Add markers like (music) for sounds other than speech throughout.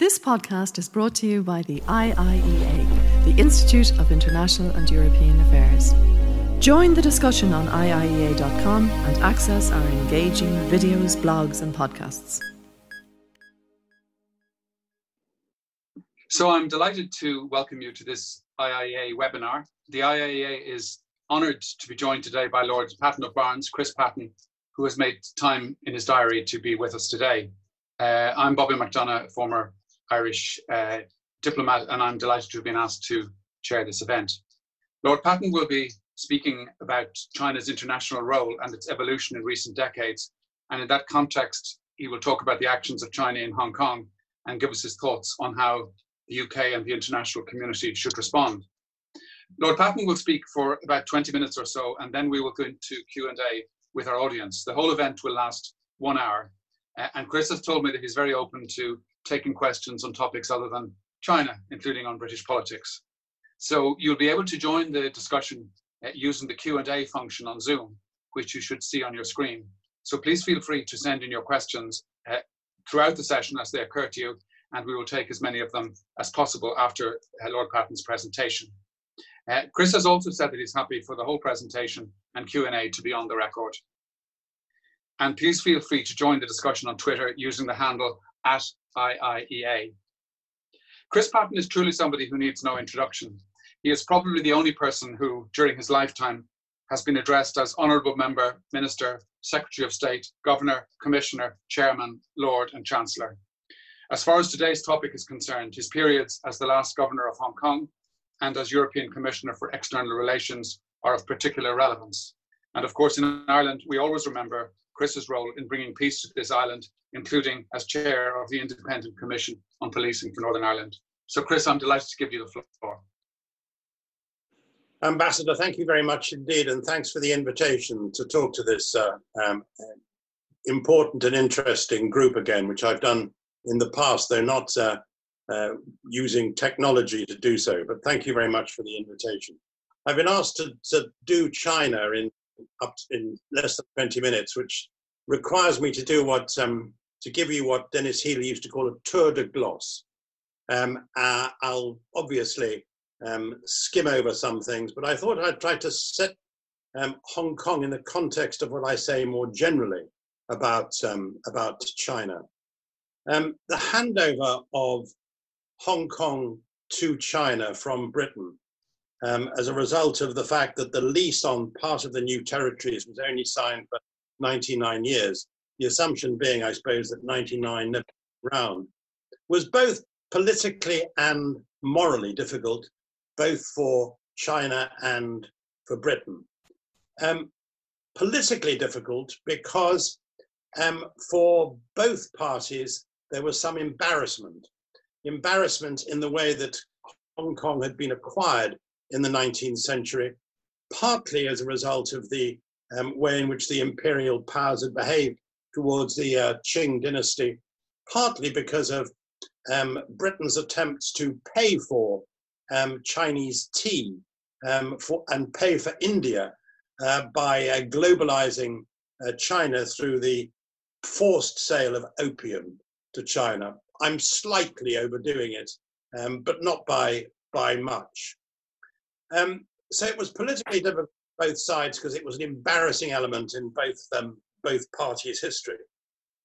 This podcast is brought to you by the IIEA, the Institute of International and European Affairs. Join the discussion on IIEA.com and access our engaging videos, blogs, and podcasts. So I'm delighted to welcome you to this IIEA webinar. The IIEA is honoured to be joined today by Lord Patten of Barnes, Chris Patten, who has made time in his diary to be with us today. Uh, I'm Bobby McDonagh, former Irish uh, diplomat, and I'm delighted to have been asked to chair this event. Lord Patten will be speaking about China's international role and its evolution in recent decades. And in that context, he will talk about the actions of China in Hong Kong and give us his thoughts on how the UK and the international community should respond. Lord Patten will speak for about 20 minutes or so, and then we will go into Q&A with our audience. The whole event will last one hour. and Chris has told me that he's very open to taking questions on topics other than China, including on British politics. So you'll be able to join the discussion using the Q&A function on Zoom, which you should see on your screen. So please feel free to send in your questions uh, throughout the session as they occur to you, and we will take as many of them as possible after uh, Lord Patten's presentation. Uh, Chris has also said that he's happy for the whole presentation and Q&A to be on the record. And please feel free to join the discussion on Twitter using the handle at IIEA. Chris Patten is truly somebody who needs no introduction. He is probably the only person who, during his lifetime, has been addressed as Honourable Member, Minister, Secretary of State, Governor, Commissioner, Chairman, Lord, and Chancellor. As far as today's topic is concerned, his periods as the last Governor of Hong Kong and as European Commissioner for External Relations are of particular relevance. And of course, in Ireland, we always remember Chris's role in bringing peace to this island including as chair of the Independent Commission on Policing for Northern Ireland. So, Chris, I'm delighted to give you the floor. Ambassador, thank you very much indeed, and thanks for the invitation to talk to this uh, um, important and interesting group again, which I've done in the past, though not uh, uh, using technology to do so. But thank you very much for the invitation. I've been asked to, to do China in up in less than 20 minutes, which requires me to do what um, to give you what Denis Healey used to call a tour de gloss. Um, uh, I'll obviously um, skim over some things, but I thought I'd try to set um, Hong Kong in the context of what I say more generally about, um, about China. Um, the handover of Hong Kong to China from Britain um, as a result of the fact that the lease on part of the new territories was only signed for 99 years the assumption being, I suppose, that 99 round, was both politically and morally difficult, both for China and for Britain. Um, politically difficult because um, for both parties there was some embarrassment. Embarrassment in the way that Hong Kong had been acquired in the 19th century, partly as a result of the um, way in which the imperial powers had behaved towards the uh, Qing dynasty, partly because of um, Britain's attempts to pay for um, Chinese tea um, for, and pay for India uh, by uh, globalizing uh, China through the forced sale of opium to China. I'm slightly overdoing it, um, but not by, by much. Um, so it was politically difficult for both sides because it was an embarrassing element in both um, both parties' history.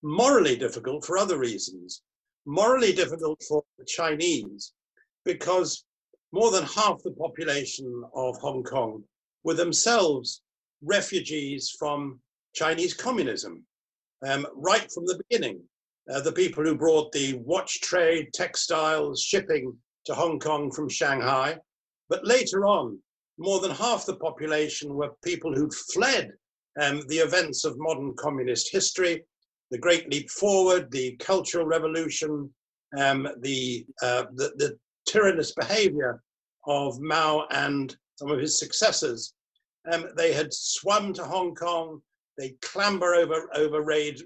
Morally difficult for other reasons. Morally difficult for the Chinese because more than half the population of Hong Kong were themselves refugees from Chinese communism, um, right from the beginning. Uh, the people who brought the watch trade, textiles, shipping to Hong Kong from Shanghai. But later on, more than half the population were people who'd fled um, the events of modern communist history, the Great Leap Forward, the Cultural Revolution, um, the, uh, the, the tyrannous behavior of Mao and some of his successors. Um, they had swum to Hong Kong. They clamber over over raid,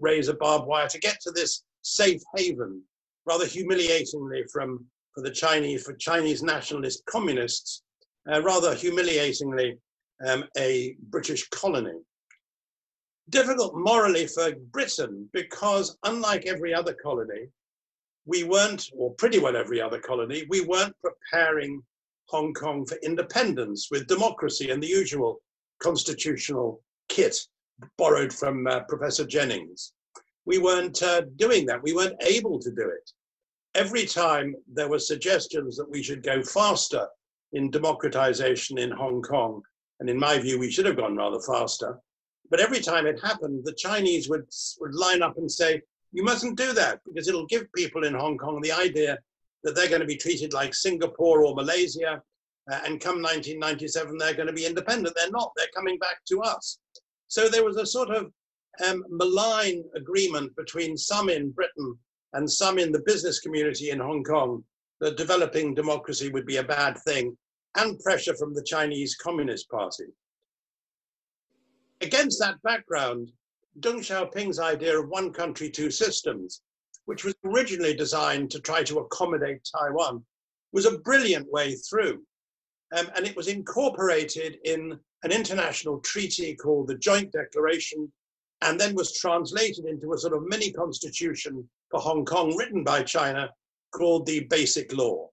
razor barbed wire to get to this safe haven, rather humiliatingly from for the Chinese for Chinese nationalist communists, uh, rather humiliatingly um, a British colony. Difficult morally for Britain because, unlike every other colony, we weren't, or pretty well every other colony, we weren't preparing Hong Kong for independence with democracy and the usual constitutional kit borrowed from uh, Professor Jennings. We weren't uh, doing that. We weren't able to do it. Every time there were suggestions that we should go faster in democratization in Hong Kong, and in my view, we should have gone rather faster. But every time it happened, the Chinese would, would line up and say, you mustn't do that because it'll give people in Hong Kong the idea that they're going to be treated like Singapore or Malaysia. Uh, and come 1997, they're going to be independent. They're not, they're coming back to us. So there was a sort of um, malign agreement between some in Britain and some in the business community in Hong Kong that developing democracy would be a bad thing, and pressure from the Chinese Communist Party. Against that background, Deng Xiaoping's idea of one country, two systems, which was originally designed to try to accommodate Taiwan, was a brilliant way through. Um, and it was incorporated in an international treaty called the Joint Declaration, and then was translated into a sort of mini constitution for Hong Kong written by China called the Basic Law.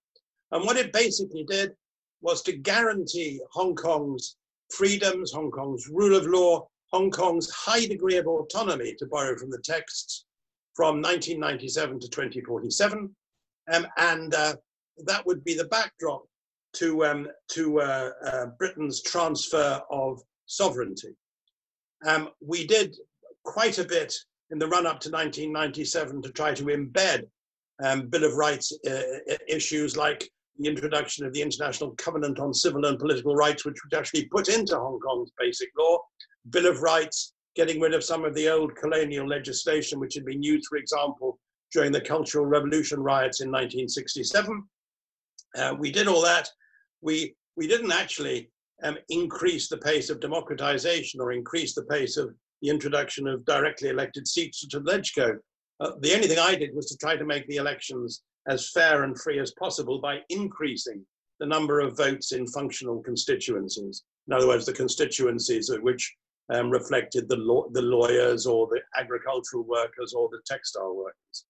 And what it basically did was to guarantee Hong Kong's freedoms, Hong Kong's rule of law, Hong Kong's high degree of autonomy, to borrow from the texts, from 1997 to 2047. Um, and uh, that would be the backdrop to, um, to uh, uh, Britain's transfer of sovereignty. Um, we did quite a bit in the run up to 1997 to try to embed um, Bill of Rights uh, issues like the introduction of the International Covenant on Civil and Political Rights, which was actually put into Hong Kong's basic law, Bill of Rights, getting rid of some of the old colonial legislation which had been used, for example, during the Cultural Revolution riots in 1967. Uh, we did all that. We, we didn't actually um, increase the pace of democratization or increase the pace of the introduction of directly elected seats to LegCo. Uh, the only thing I did was to try to make the elections as fair and free as possible by increasing the number of votes in functional constituencies. In other words, the constituencies which um, reflected the, law, the lawyers or the agricultural workers or the textile workers.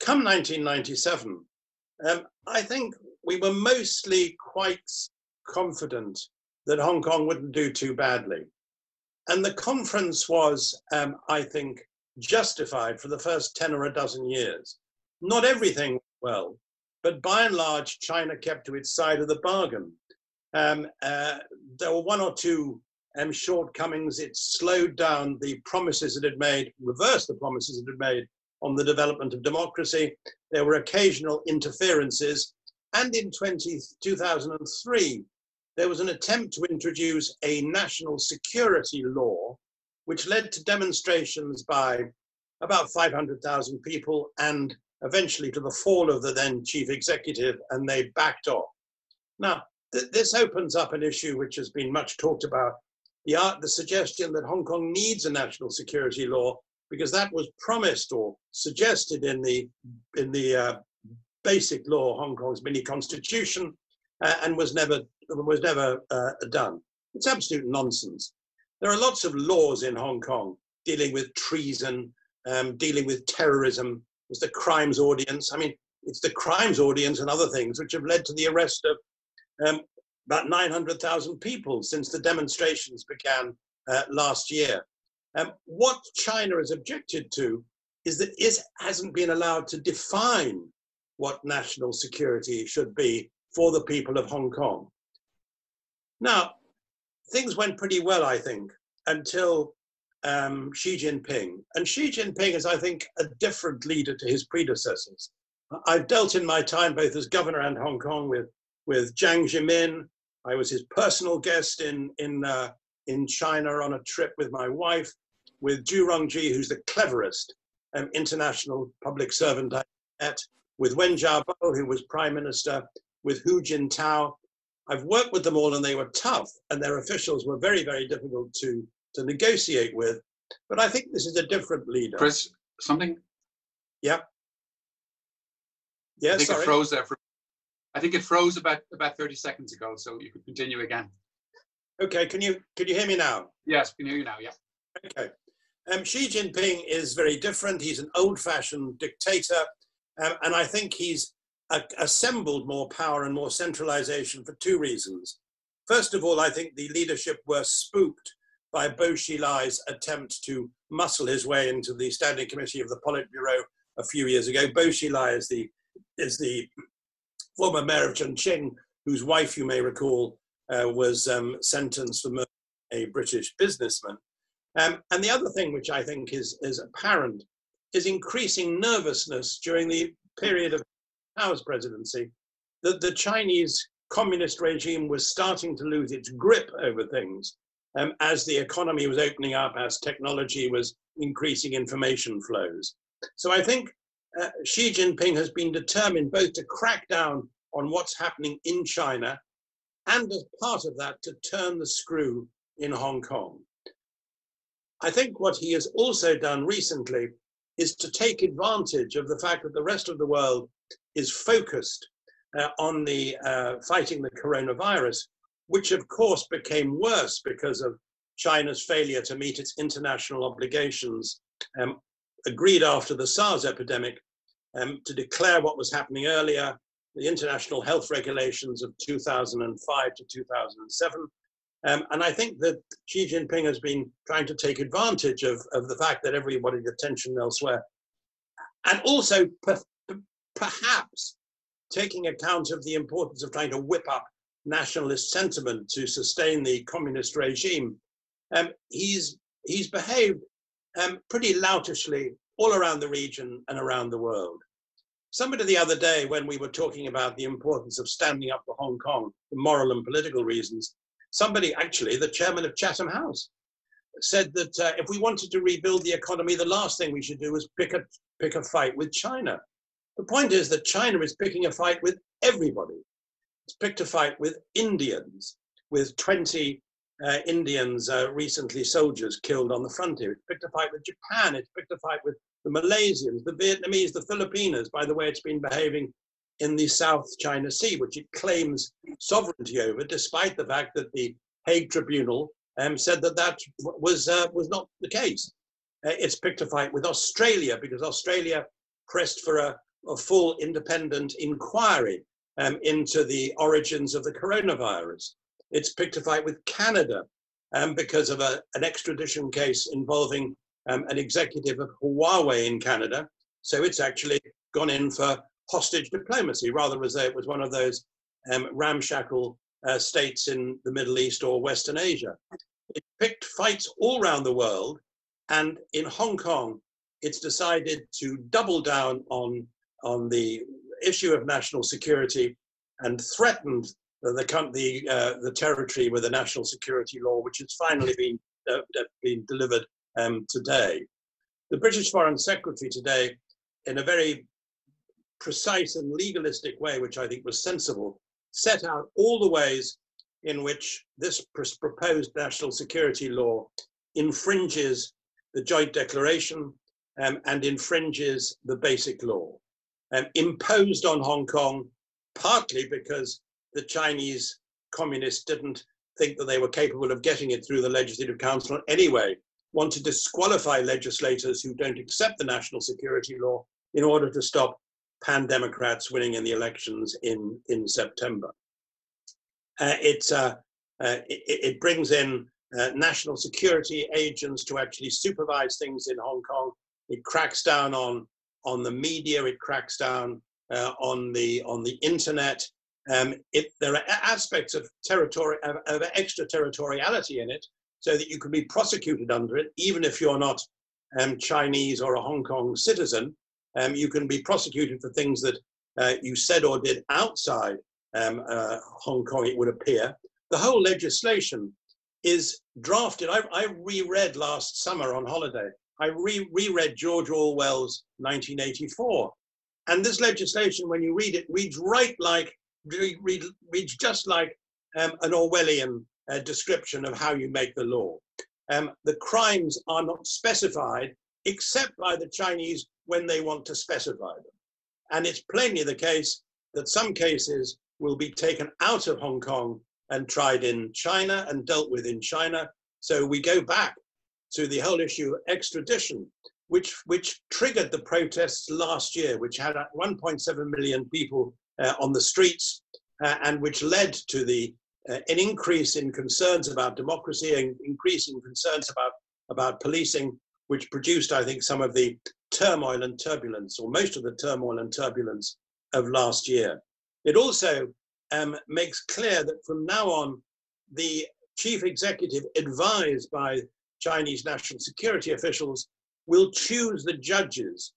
Come 1997, um, I think we were mostly quite confident that Hong Kong wouldn't do too badly. And the conference was, um, I think, justified for the first 10 or a dozen years. Not everything well, but by and large, China kept to its side of the bargain. Um, uh, there were one or two um, shortcomings. It slowed down the promises it had made, reversed the promises it had made on the development of democracy. There were occasional interferences. And in 20, 2003, there was an attempt to introduce a national security law, which led to demonstrations by about 500,000 people and eventually to the fall of the then chief executive, and they backed off. Now, th- this opens up an issue which has been much talked about the, the suggestion that Hong Kong needs a national security law because that was promised or suggested in the, in the uh, basic law, Hong Kong's mini constitution, uh, and was never, was never uh, done. It's absolute nonsense. There are lots of laws in Hong Kong dealing with treason, um, dealing with terrorism, it's the crimes ordinance. I mean, it's the crimes ordinance and other things which have led to the arrest of um, about 900,000 people since the demonstrations began uh, last year. Um, what China has objected to is that it hasn't been allowed to define what national security should be for the people of Hong Kong. Now, things went pretty well, I think, until um, Xi Jinping. And Xi Jinping is, I think, a different leader to his predecessors. I've dealt in my time both as governor and Hong Kong with, with Jiang Zemin. I was his personal guest in, in, uh, in China on a trip with my wife, with Zhu Rongji, who's the cleverest um, international public servant I met, with Wen Jiabao, who was prime minister, with Hu Jintao. I've worked with them all and they were tough and their officials were very, very difficult to to negotiate with. But I think this is a different leader. Chris, something? Yeah. Yeah, I think sorry. it froze there for. I think it froze about about 30 seconds ago, so you could continue again. Okay, can you can you hear me now? Yes, can hear you now. Yeah. Okay. Um, Xi Jinping is very different. He's an old-fashioned dictator. Um, and I think he's assembled more power and more centralization for two reasons. First of all, I think the leadership were spooked by Bo Xilai's attempt to muscle his way into the standing committee of the Politburo a few years ago. Bo Xilai is the, is the former mayor of Chongqing, whose wife, you may recall, uh, was um, sentenced for murder a British businessman. Um, and the other thing which I think is, is apparent is increasing nervousness during the period of Mao's presidency that the Chinese communist regime was starting to lose its grip over things um, as the economy was opening up, as technology was increasing information flows. So I think uh, Xi Jinping has been determined both to crack down on what's happening in China and as part of that to turn the screw in Hong Kong. I think what he has also done recently is to take advantage of the fact that the rest of the world is focused uh, on the uh, fighting the coronavirus, which of course became worse because of China's failure to meet its international obligations um, agreed after the SARS epidemic um, to declare what was happening earlier, the international health regulations of 2005 to 2007. Um, and I think that Xi Jinping has been trying to take advantage of, of the fact that everybody's attention elsewhere. And also, per, perhaps, taking account of the importance of trying to whip up nationalist sentiment to sustain the communist regime. Um, he's, he's behaved um, pretty loutishly all around the region and around the world. Somebody the other day, when we were talking about the importance of standing up for Hong Kong for moral and political reasons, somebody, actually, the chairman of Chatham House, said that uh, if we wanted to rebuild the economy, the last thing we should do is pick a, pick a fight with China. The point is that China is picking a fight with everybody. It's picked a fight with Indians, with 20 uh, Indians, uh, recently soldiers killed on the frontier. It's picked a fight with Japan. It's picked a fight with the Malaysians, the Vietnamese, the Filipinos, by the way it's been behaving in the South China Sea, which it claims sovereignty over, despite the fact that the Hague Tribunal um, said that that was, uh, was not the case. Uh, it's picked a fight with Australia because Australia pressed for a, a full independent inquiry um, into the origins of the coronavirus. It's picked a fight with Canada um, because of a, an extradition case involving um, an executive of Huawei in Canada. So it's actually gone in for hostage diplomacy rather as though it was one of those um, ramshackle uh, states in the Middle East or Western Asia. It picked fights all around the world, and in Hong Kong, it's decided to double down on, on the issue of national security and threatened the, the, uh, the territory with a national security law, which has finally been, uh, been delivered um, today. The British Foreign Secretary today, in a very precise and legalistic way, which I think was sensible, set out all the ways in which this pr proposed national security law infringes the Joint Declaration um, and infringes the Basic Law, um, imposed on Hong Kong partly because the Chinese communists didn't think that they were capable of getting it through the Legislative Council anyway, want to disqualify legislators who don't accept the national security law in order to stop pan Democrats winning in the elections in, in September. Uh, it, uh, uh, it, it, brings in uh, national security agents to actually supervise things in Hong Kong. It cracks down on, on the media, it cracks down uh, on, the, on the internet. Um, it, there are aspects of, territory, of, of extraterritoriality in it so that you can be prosecuted under it, even if you're not um, Chinese or a Hong Kong citizen. Um, you can be prosecuted for things that uh, you said or did outside um, uh, Hong Kong, it would appear. The whole legislation is drafted. I, I reread last summer on holiday. I re reread George Orwell's 1984. And this legislation, when you read it, reads right like, read, reads just like um, an Orwellian uh, description of how you make the law. Um, the crimes are not specified except by the Chinese when they want to specify them. And it's plainly the case that some cases will be taken out of Hong Kong and tried in China and dealt with in China. So we go back to the whole issue of extradition. which, which triggered the protests last year, which had 1.7 million people uh, on the streets uh, and which led to the, uh, an increase in concerns about democracy and increase in concerns about, about policing, which produced, I think, some of the turmoil and turbulence, or most of the turmoil and turbulence of last year. It also um, makes clear that from now on, the chief executive, advised by Chinese national security officials, will choose the judges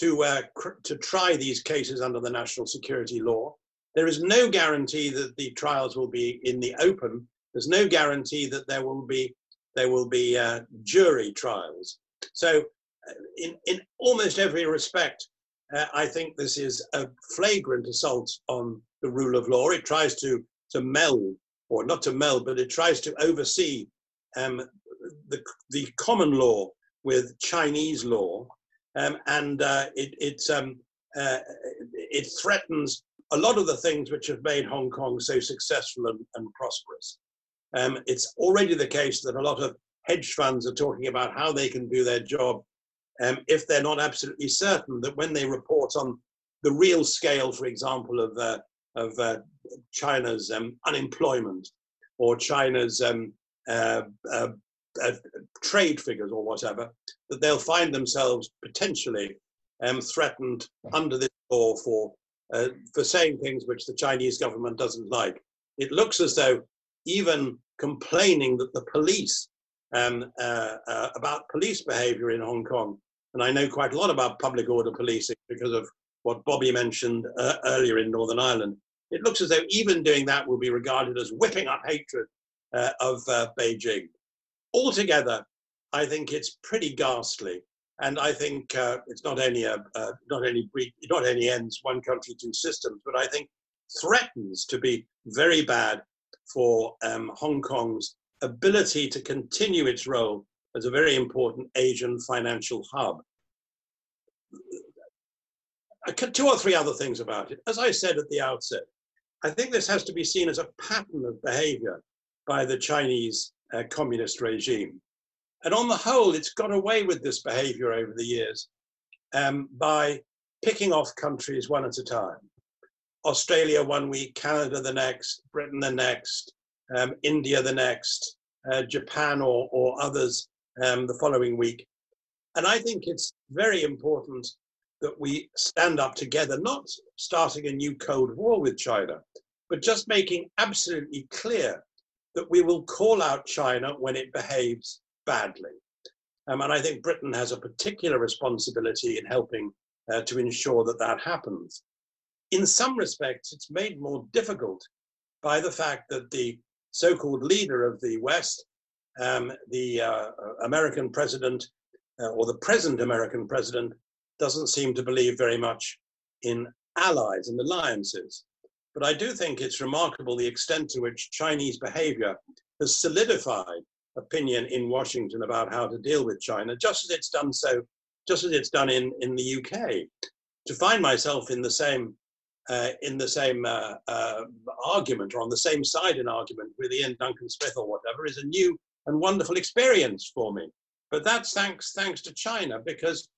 to, uh, to try these cases under the national security law. There is no guarantee that the trials will be in the open. There's no guarantee that there will be there will be uh, jury trials. So, uh, in in almost every respect, uh, I think this is a flagrant assault on the rule of law. It tries to to meld, or not to meld, but it tries to oversee um, the the common law with Chinese law, um, and uh, it it, um, uh, it threatens a lot of the things which have made Hong Kong so successful and, and prosperous. Um, it's already the case that a lot of hedge funds are talking about how they can do their job um, if they're not absolutely certain that when they report on the real scale, for example, of uh, of uh, China's um, unemployment or China's um, uh, trade figures or whatever, that they'll find themselves potentially um, threatened under this law for uh, for saying things which the Chinese government doesn't like. It looks as though even complaining that the police um, uh, uh, about police behavior in Hong Kong, and I know quite a lot about public order policing because of what Bobby mentioned uh, earlier in Northern Ireland. It looks as though even doing that will be regarded as whipping up hatred uh, of uh, Beijing altogether, I think it's pretty ghastly. And I think uh, it's not only a uh, not only not only ends one country two systems, but I think threatens to be very bad for um, Hong Kong's ability to continue its role as a very important Asian financial hub. Two or three other things about it. As I said at the outset, I think this has to be seen as a pattern of behavior by the Chinese uh, communist regime. And on the whole, it's got away with this behavior over the years um, by picking off countries one at a time. Australia one week, Canada the next, Britain the next, um, India the next, uh, Japan or, or others um, the following week. And I think it's very important that we stand up together, not starting a new Cold War with China, but just making absolutely clear that we will call out China when it behaves badly. Um, and I think Britain has a particular responsibility in helping uh, to ensure that that happens. In some respects, it's made more difficult by the fact that the so called leader of the West, um, the uh, American president, uh, or the present American president, doesn't seem to believe very much in allies and alliances. But I do think it's remarkable the extent to which Chinese behavior has solidified opinion in Washington about how to deal with China, just as it's done so, just as it's done in, in the UK. To find myself in the same uh, in the same uh, uh, argument or on the same side in argument with Iain Duncan Smith or whatever is a new and wonderful experience for me. But that's thanks thanks to China because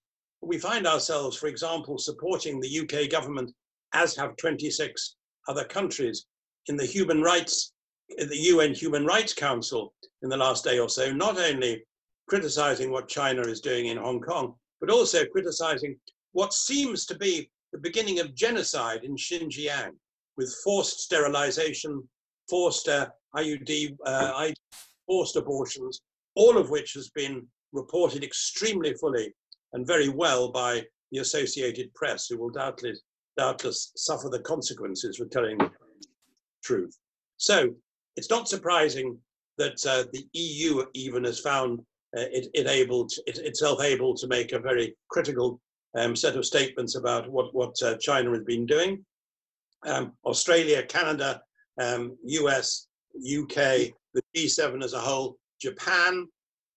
we find ourselves, for example, supporting the UK government, as have 26 other countries in the human rights, the UN Human Rights Council in the last day or so, not only criticizing what China is doing in Hong Kong, but also criticizing what seems to be the beginning of genocide in Xinjiang with forced sterilization, forced uh, IUD, uh, forced abortions, all of which has been reported extremely fully and very well by the Associated Press, who will doubtless doubtless suffer the consequences for telling the truth. So it's not surprising that uh, the EU even has found uh, it, it, able to, it, itself able to make a very critical um, set of statements about what, what uh, China has been doing. Um, Australia, Canada, um, US, UK, the G7 as a whole, Japan,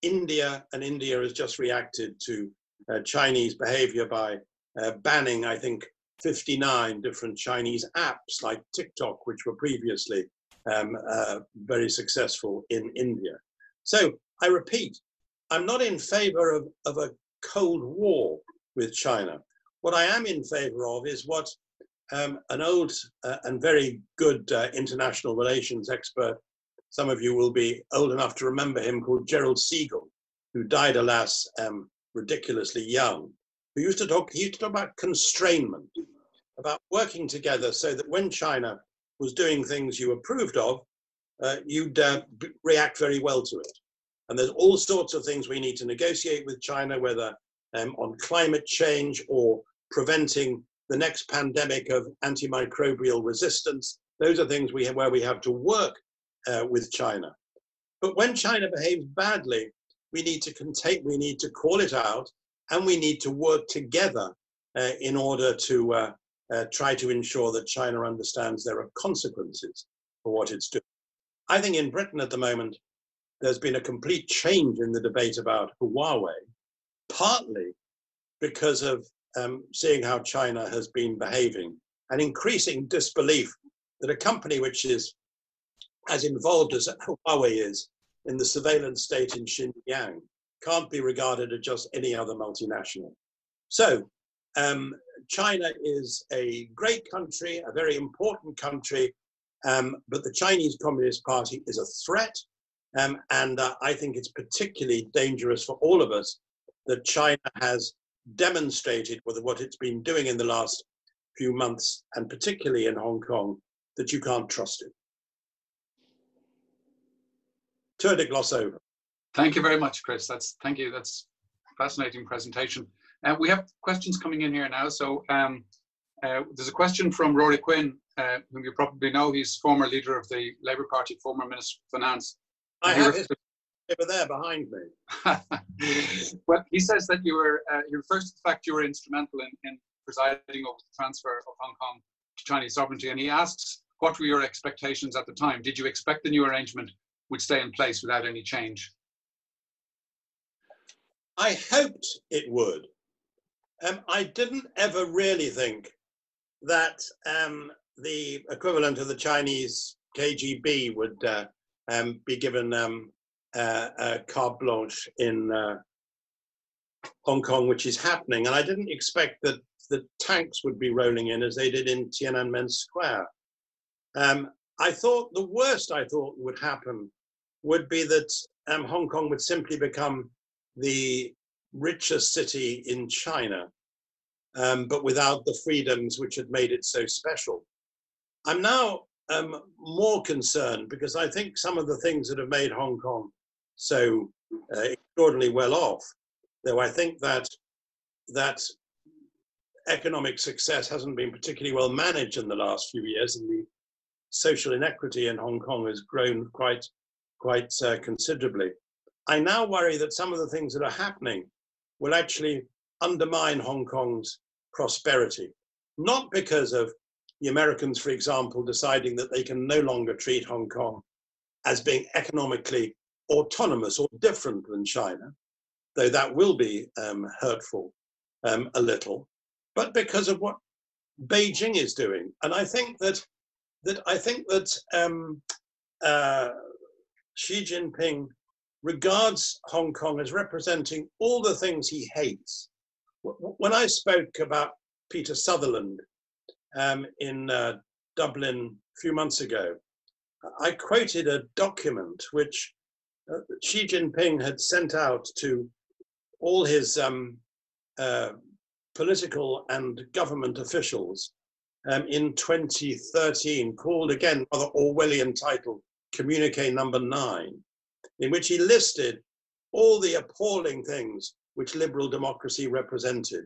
India, and India has just reacted to uh, Chinese behavior by uh, banning, I think, 59 different Chinese apps like TikTok, which were previously um, uh, very successful in India. So I repeat, I'm not in favor of, of a Cold War with China. What I am in favor of is what um, an old uh, and very good uh, international relations expert, some of you will be old enough to remember him, called Gerald Segal, who died, alas, um, ridiculously young, who used to talk, he used to talk about constrainment, about working together so that when China was doing things you approved of, uh, you'd uh, react very well to it. And there's all sorts of things we need to negotiate with China, whether um, on climate change or preventing the next pandemic of antimicrobial resistance. Those are things we have, where we have to work uh, with China. But when China behaves badly, we need to contain, we need to call it out, and we need to work together uh, in order to uh, uh try to ensure that China understands there are consequences for what it's doing. I think in Britain at the moment, there's been a complete change in the debate about Huawei, partly because of um, seeing how China has been behaving and increasing disbelief that a company which is as involved as Huawei is in the surveillance state in Xinjiang can't be regarded as just any other multinational. So, um, China is a great country, a very important country, um, but the Chinese Communist Party is a threat. Um, and uh, I think it's particularly dangerous for all of us that China has demonstrated with what it's been doing in the last few months, and particularly in Hong Kong, that you can't trust it. Turn to gloss over. Thank you very much, Chris. That's thank you. That's fascinating presentation. Uh, we have questions coming in here now. So um, uh, there's a question from Ruairi Quinn, uh, whom you probably know. He's former leader of the Labour Party, former Minister of Finance. I have his over there behind me. (laughs) well, he says that you were, uh, he refers to the fact you were instrumental in, in presiding over the transfer of Hong Kong to Chinese sovereignty. And he asks, what were your expectations at the time? Did you expect the new arrangement would stay in place without any change? I hoped it would. Um, I didn't ever really think that um, the equivalent of the Chinese KGB would uh, um, be given um, uh, carte blanche in uh, Hong Kong, which is happening. And I didn't expect that the tanks would be rolling in as they did in Tiananmen Square. Um, I thought the worst I thought would happen would be that um, Hong Kong would simply become the richest city in China, um, but without the freedoms which had made it so special. I'm now um, more concerned because I think some of the things that have made Hong Kong so uh, extraordinarily well off, though I think that that economic success hasn't been particularly well managed in the last few years, and the social inequity in Hong Kong has grown quite quite uh, considerably. I now worry that some of the things that are happening will actually undermine Hong Kong's prosperity, not because of the Americans, for example, deciding that they can no longer treat Hong Kong as being economically autonomous or different than China, though that will be um, hurtful um, a little, but because of what Beijing is doing. And I think that that I think that um, uh, Xi Jinping regards Hong Kong as representing all the things he hates. When I spoke about Peter Sutherland um, in uh, Dublin a few months ago, I quoted a document which uh, Xi Jinping had sent out to all his um, uh, political and government officials um, in 2013, called again rather Orwellian title, Communique Number Nine, in which he listed all the appalling things which liberal democracy represented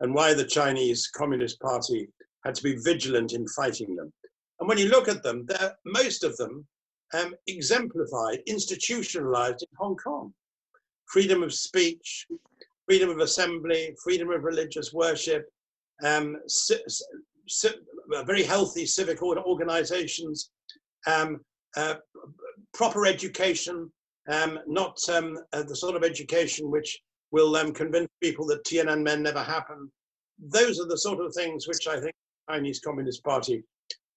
and why the Chinese Communist Party had to be vigilant in fighting them. And when you look at them, most of them um, exemplified, institutionalized in Hong Kong. Freedom of speech, freedom of assembly, freedom of religious worship, um, very healthy civic organizations, um, uh, proper education, um, not um, uh, the sort of education which will um, convince people that Tiananmen never happened. Those are the sort of things which I think the Chinese Communist Party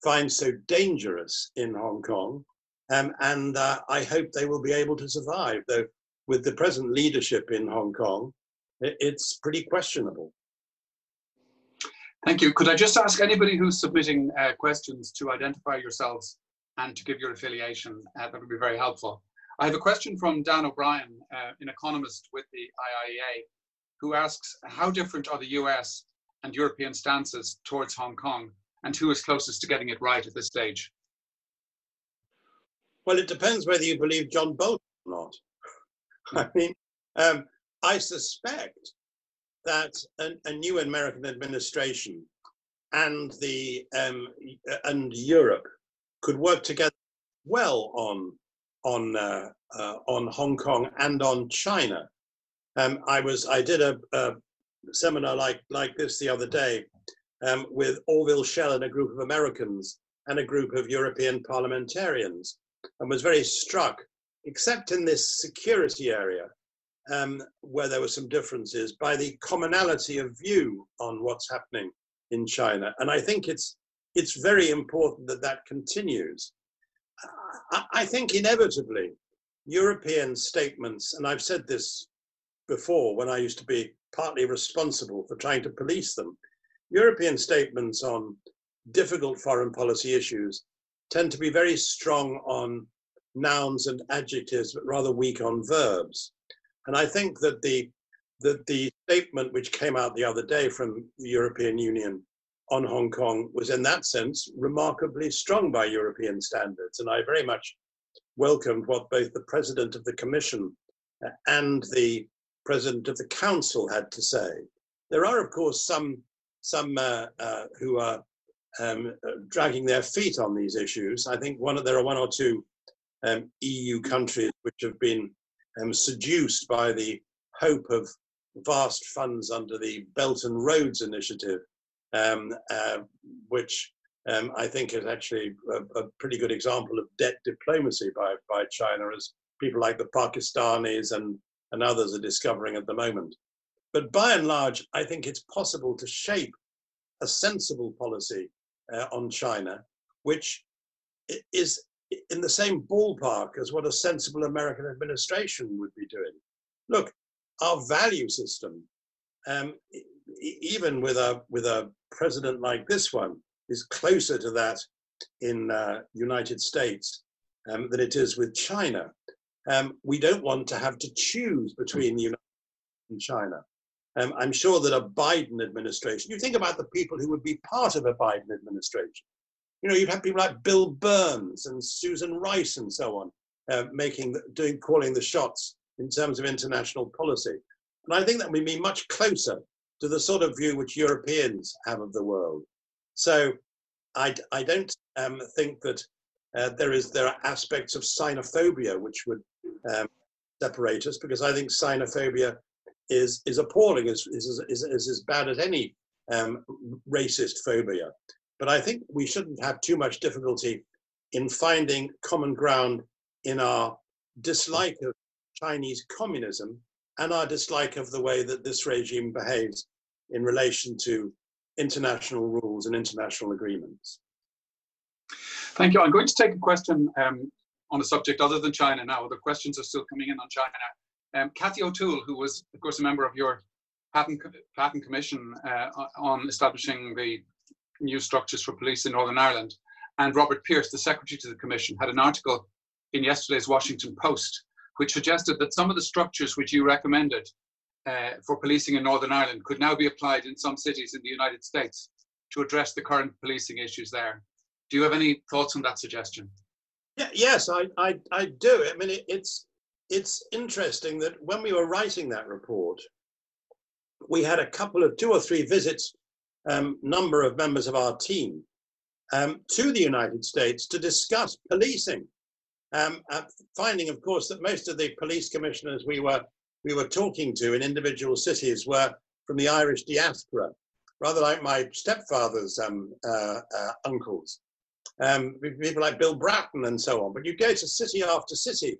finds so dangerous in Hong Kong. Um, and uh, I hope they will be able to survive. Though, with the present leadership in Hong Kong, it's pretty questionable. Thank you. Could I just ask anybody who's submitting uh, questions to identify yourselves and to give your affiliation? Uh, that would be very helpful. I have a question from Dan O'Brien, uh, an economist with the IIEA, who asks How different are the US and European stances towards Hong Kong, and who is closest to getting it right at this stage? Well, it depends whether you believe John Bolton or not. (laughs) I mean, um, I suspect that a, a, new American administration and the um, and Europe could work together well on on uh, uh, on Hong Kong and on China. Um, I was I did a, a, seminar like like this the other day um, with Orville Schell and a group of Americans and a group of European parliamentarians, and was very struck, except in this security area, um, where there were some differences, by the commonality of view on what's happening in China. And I think it's it's very important that that continues. I, think inevitably European statements, and I've said this before when I used to be partly responsible for trying to police them, European statements on difficult foreign policy issues tend to be very strong on nouns and adjectives, but rather weak on verbs. And I think that the that the statement which came out the other day from the European Union on Hong Kong was, in that sense, remarkably strong by European standards. And I very much welcomed what both the President of the Commission and the President of the Council had to say. There are, of course, some some uh, uh, who are um, dragging their feet on these issues. I think one there are one or two um, EU countries which have been um, seduced by the hope of vast funds under the Belt and Roads Initiative, um, uh, which um, I think is actually a, a, pretty good example of debt diplomacy by, by China, as people like the Pakistanis and, and others are discovering at the moment. But by and large, I think it's possible to shape a sensible policy uh, on China, which is in the same ballpark as what a sensible American administration would be doing. Look, our value system, um, even with a with a president like this one, is closer to that in uh, United States um, than it is with China. Um, we don't want to have to choose between the United States and China. Um, I'm sure that a Biden administration, you think about the people who would be part of a Biden administration. You know, you'd have people like Bill Burns and Susan Rice and so on, uh, making, doing, calling the shots in terms of international policy. And I think that would be much closer to the sort of view which Europeans have of the world. So I, I don't um, think that uh, there is there are aspects of xenophobia which would um, separate us because I think xenophobia is is appalling, is is, is, is as bad as any um, racist phobia. But I think we shouldn't have too much difficulty in finding common ground in our dislike of Chinese communism and our dislike of the way that this regime behaves in relation to international rules and international agreements. Thank you. I'm going to take a question um, on a subject other than China now. The questions are still coming in on China. Um, Kathy O'Toole, who was, of course, a member of your Patten, Patten commission uh, on establishing the new structures for police in Northern Ireland. And Robert Peirce, the secretary to the commission, had an article in yesterday's Washington Post which suggested that some of the structures which you recommended uh, for policing in Northern Ireland could now be applied in some cities in the United States to address the current policing issues there. Do you have any thoughts on that suggestion? Yeah, yes, I, I, I do. I mean, it, it's it's interesting that when we were writing that report, we had a couple of two or three visits um, number of members of our team um, to the United States to discuss policing. Um, uh, finding, of course, that most of the police commissioners we were we were talking to in individual cities were from the Irish diaspora, rather like my stepfather's um, uh, uh, uncles, um, people like Bill Bratton and so on. But you go to city after city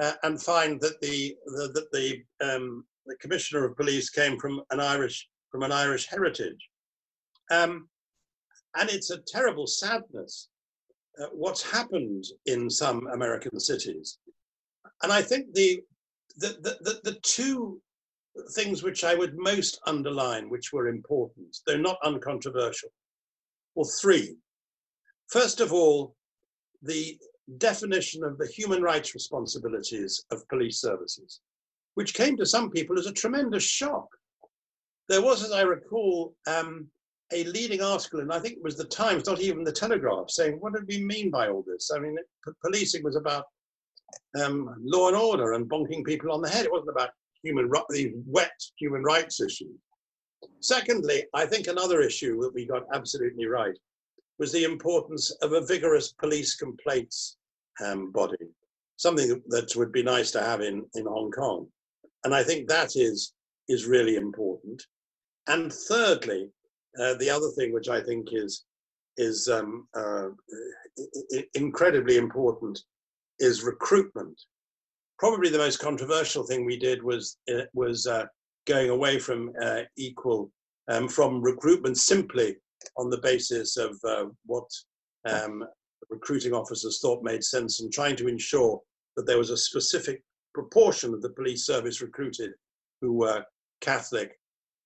uh, and find that the, the that the, um, the commissioner of police came from an Irish from an Irish heritage. Um, and it's a terrible sadness uh, what's happened in some American cities. And I think the, the, the, the, two things which I would most underline, which were important, though not uncontroversial, or three. First of all, the definition of the human rights responsibilities of police services, which came to some people as a tremendous shock. There was, as I recall, um, a leading article, and I think it was the Times, not even the Telegraph, saying, what did we mean by all this? I mean, policing was about um, law and order and bonking people on the head. It wasn't about human these wet human rights issues. Secondly, I think another issue that we got absolutely right was the importance of a vigorous police complaints um, body, something that would be nice to have in, in Hong Kong. And I think that is, is really important. And thirdly, uh, the other thing which I think is, is um, uh, incredibly important is recruitment. Probably the most controversial thing we did was, uh, was uh, going away from uh, equal, um, from recruitment simply on the basis of uh, what um, recruiting officers thought made sense and trying to ensure that there was a specific proportion of the police service recruited who were Catholic.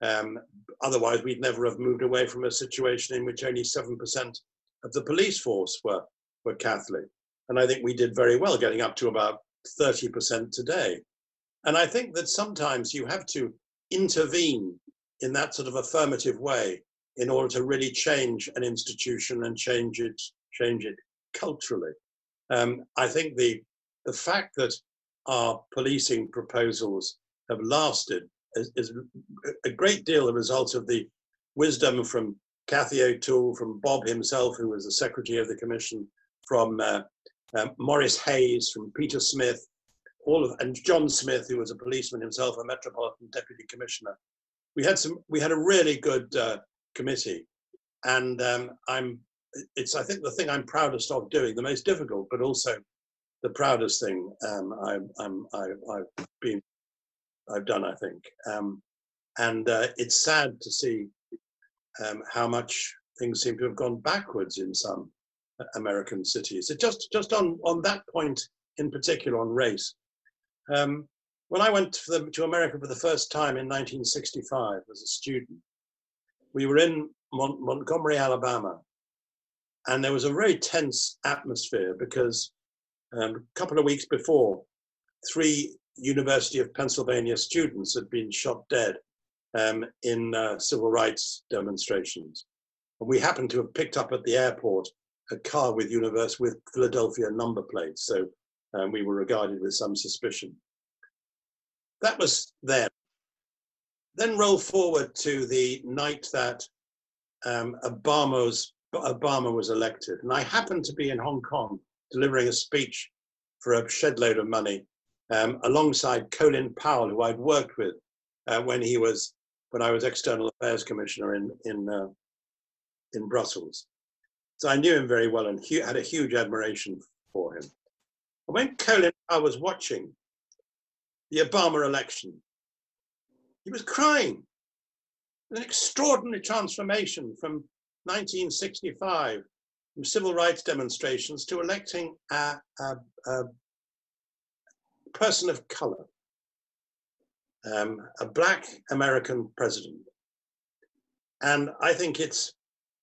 Um, otherwise, we'd never have moved away from a situation in which only 7% of the police force were, were Catholic. And I think we did very well, getting up to about 30% today. And I think that sometimes you have to intervene in that sort of affirmative way in order to really change an institution and change it, change it culturally. Um, I think the the fact that our policing proposals have lasted is, is, a great deal the result of the wisdom from Kathy O'Toole, from Bob himself, who was the secretary of the commission, from uh, uh, Maurice Hayes, from Peter Smith, all of, and John Smith, who was a policeman himself, a metropolitan deputy commissioner. We had some. We had a really good uh, committee, and um, I'm. It's I think the thing I'm proudest of doing, the most difficult, but also the proudest thing um, I, I'm, I, have been I've done. I think, um, and uh, it's sad to see um, how much things seem to have gone backwards in some American cities. It just just on on that point in particular on race. Um, when I went the, to America for the first time in 1965 as a student, we were in Mont- Montgomery, Alabama, and there was a very tense atmosphere because um, a couple of weeks before, three University of Pennsylvania students had been shot dead um, in uh, civil rights demonstrations. And we happened to have picked up at the airport a car with universe with Philadelphia number plates, so um, we were regarded with some suspicion. That was then. Then roll forward to the night that um, Obama's, Obama was elected. And I happened to be in Hong Kong delivering a speech for a shed load of money um, alongside Colin Powell, who I'd worked with uh, when he was when I was External Affairs Commissioner in in uh, in Brussels. So I knew him very well and had a huge admiration for him. And when Colin I was watching the Obama election, he was crying. An extraordinary transformation from 1965, from civil rights demonstrations to electing a, a, a person of color, um, a black American president. And I think it's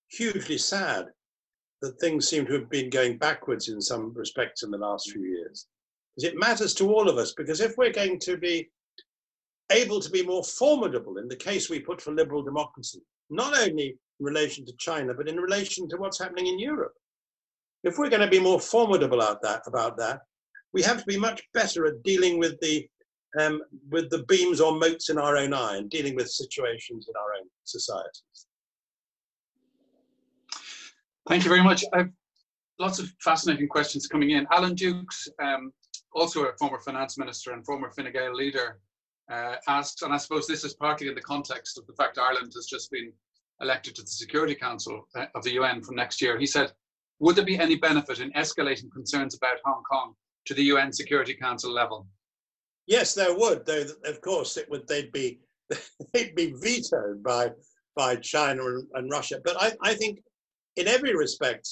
hugely sad that things seem to have been going backwards in some respects in the last few years. Because it matters to all of us, because if we're going to be able to be more formidable in the case we put for liberal democracy, not only in relation to China, but in relation to what's happening in Europe. If we're going to be more formidable about that, about that, we have to be much better at dealing with the um, with the beams or motes in our own eye and dealing with situations in our own societies. Thank you very much. I've lots of fascinating questions coming in. Alan Dukes, um, also a former finance minister and former Fine Gael leader, uh, asks, and I suppose this is partly in the context of the fact Ireland has just been elected to the Security Council uh, of the UN from next year. He said, would there be any benefit in escalating concerns about Hong Kong to the UN Security Council level? Yes, there would. Though, of course, it would. They'd be (laughs) they'd be vetoed by by China and, and Russia. But I, I think, in every respect,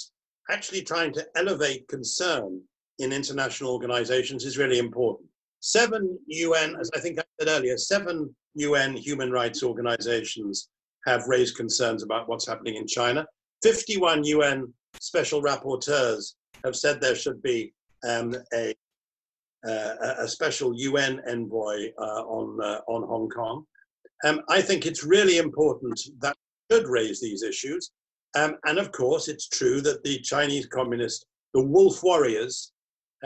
actually trying to elevate concern in international organizations is really important seven UN, as I think I said earlier, seven UN human rights organizations have raised concerns about what's happening in China. 51 UN special rapporteurs have said there should be um, a, uh, a special UN envoy uh, on, uh, on Hong Kong. Um, I think it's really important that we should raise these issues. Um, and of course, it's true that the Chinese communists, the wolf warriors,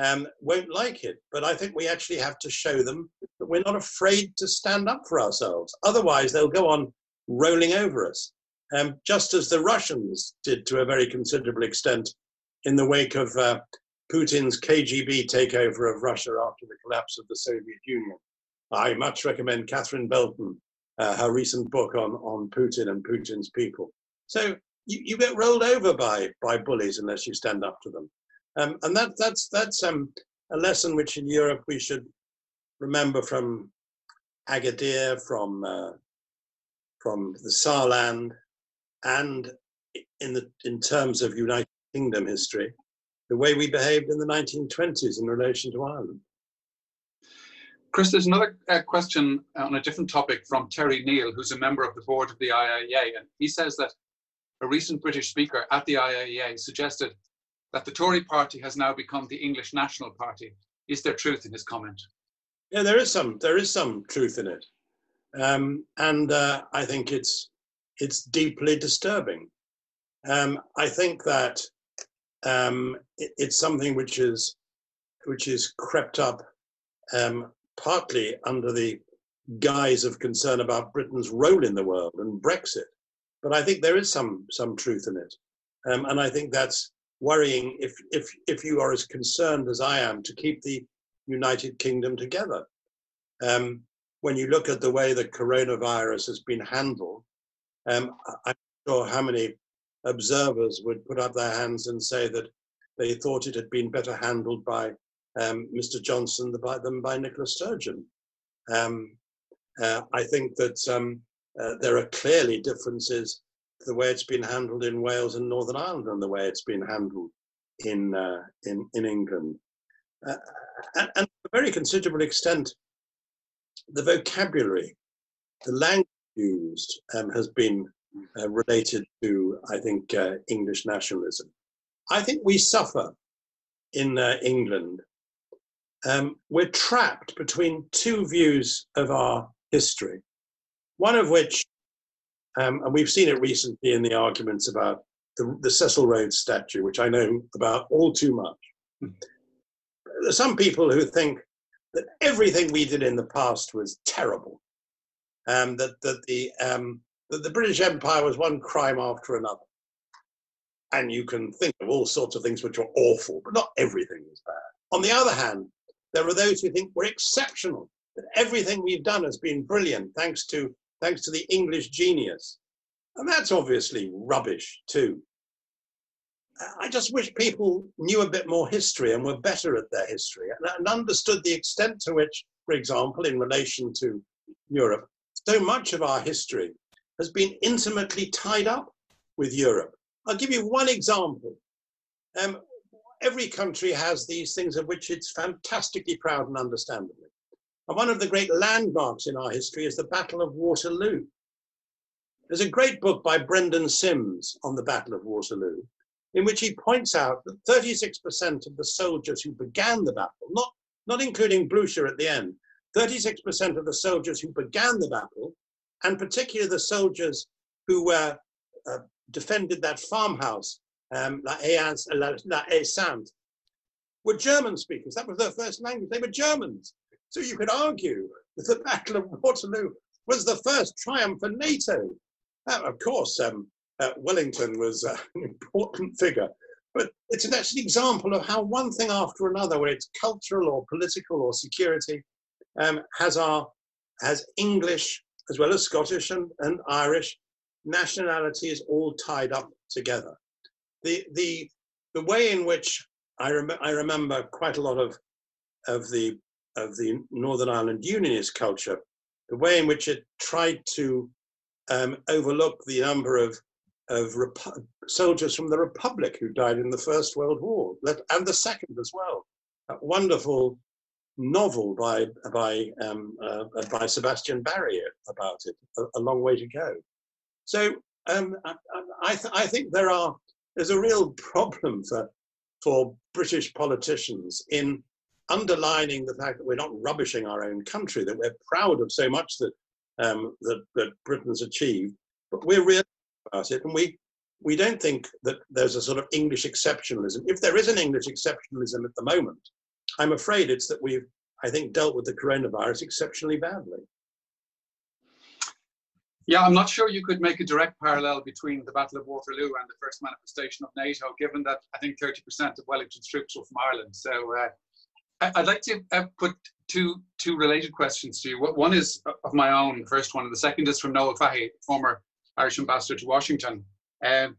um, won't like it. But I think we actually have to show them that we're not afraid to stand up for ourselves. Otherwise, they'll go on rolling over us, um, just as the Russians did to a very considerable extent in the wake of uh, Putin's KGB takeover of Russia after the collapse of the Soviet Union. I much recommend Catherine Belton, uh, her recent book on, on Putin and Putin's people. So you, you get rolled over by, by bullies unless you stand up to them. Um, and that, that's, that's um, a lesson which in Europe we should remember from Agadir, from, uh, from the Saarland, and in, the, in terms of United Kingdom history, the way we behaved in the 1920s in relation to Ireland. Chris, there's another uh, question on a different topic from Terry Neal, who's a member of the board of the IIEA, And he says that a recent British speaker at the IIEA suggested that the Tory party has now become the English National Party. Is there truth in his comment? Yeah, there is some. There is some truth in it, um, and uh, I think it's it's deeply disturbing. Um, I think that um, it, it's something which is which is crept up um, partly under the guise of concern about Britain's role in the world and Brexit. But I think there is some some truth in it, um, and I think that's worrying if, if, if you are as concerned as I am to keep the United Kingdom together. Um, when you look at the way the coronavirus has been handled, um, I'm sure how many observers would put up their hands and say that they thought it had been better handled by um, Mr. Johnson than by Nicola Sturgeon. Um, uh, I think that um, uh, there are clearly differences the way it's been handled in Wales and Northern Ireland and the way it's been handled in uh, in, in England. Uh, and, and, to a very considerable extent, the vocabulary, the language used um, has been uh, related to, I think, uh, English nationalism. I think we suffer in uh, England. Um, we're trapped between two views of our history, one of which um, and we've seen it recently in the arguments about the, the, Cecil Rhodes statue, which I know about all too much. Mm. There's some people who think that everything we did in the past was terrible, um, that, that, the, um, that the British Empire was one crime after another. And you can think of all sorts of things which were awful, but not everything was bad. On the other hand, there are those who think we're exceptional, that everything we've done has been brilliant thanks to thanks to the English genius. And that's obviously rubbish too. I just wish people knew a bit more history and were better at their history and understood the extent to which, for example, in relation to Europe, so much of our history has been intimately tied up with Europe. I'll give you one example. Um, every country has these things of which it's fantastically proud and understandably. And one of the great landmarks in our history is the Battle of Waterloo. There's a great book by Brendan Simms on the Battle of Waterloo, in which he points out that 36% of the soldiers who began the battle, not, not including Blucher at the end, 36% of the soldiers who began the battle, and particularly the soldiers who were uh, defended that farmhouse, um, La Haie Sainte, were German speakers. That was their first language. They were Germans. So you could argue that the Battle of Waterloo was the first triumph for NATO. Uh, of course, um, uh, Wellington was uh, (laughs) an important figure, but it's an, an example of how one thing after another, whether it's cultural or political or security, um, has our has English as well as Scottish and, and Irish nationalities all tied up together. The the the way in which I, rem- I remember quite a lot of of the of the Northern Ireland Unionist culture, the way in which it tried to um, overlook the number of of Repu- soldiers from the Republic who died in the First World War and the Second as well. That wonderful novel by by um, uh, by Sebastian Barry about it. A, a, long way to go. So um, I, I, th- I, think there are there's a real problem for for British politicians in underlining the fact that we're not rubbishing our own country, that we're proud of so much that um, that, that Britain's achieved, but we're real about it, and we we don't think that there's a sort of English exceptionalism. If there is an English exceptionalism at the moment, I'm afraid it's that we've, I think, dealt with the coronavirus exceptionally badly. Yeah, I'm not sure you could make a direct parallel between the Battle of Waterloo and the first manifestation of NATO, given that I think 30% of Wellington's troops were from Ireland. So uh, I'd like to uh, put two two related questions to you. One is of my own, first one, and the second is from Noel Fahy, former Irish ambassador to Washington. Um,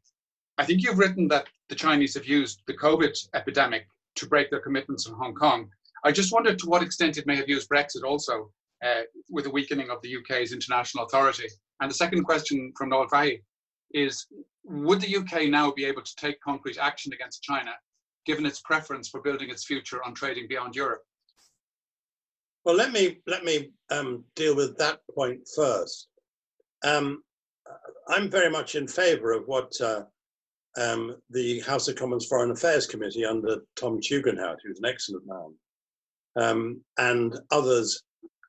I think you've written that the Chinese have used the COVID epidemic to break their commitments in Hong Kong. I just wondered to what extent it may have used Brexit also uh, with the weakening of the UK's international authority. And the second question from Noel Fahy is Would the UK now be able to take concrete action against China, given its preference for building its future on trading beyond Europe? Well, let me let me um, deal with that point first. Um, I'm very much in favour of what uh, um, the House of Commons Foreign Affairs Committee under Tom Tugendhat, who's an excellent man, um, and others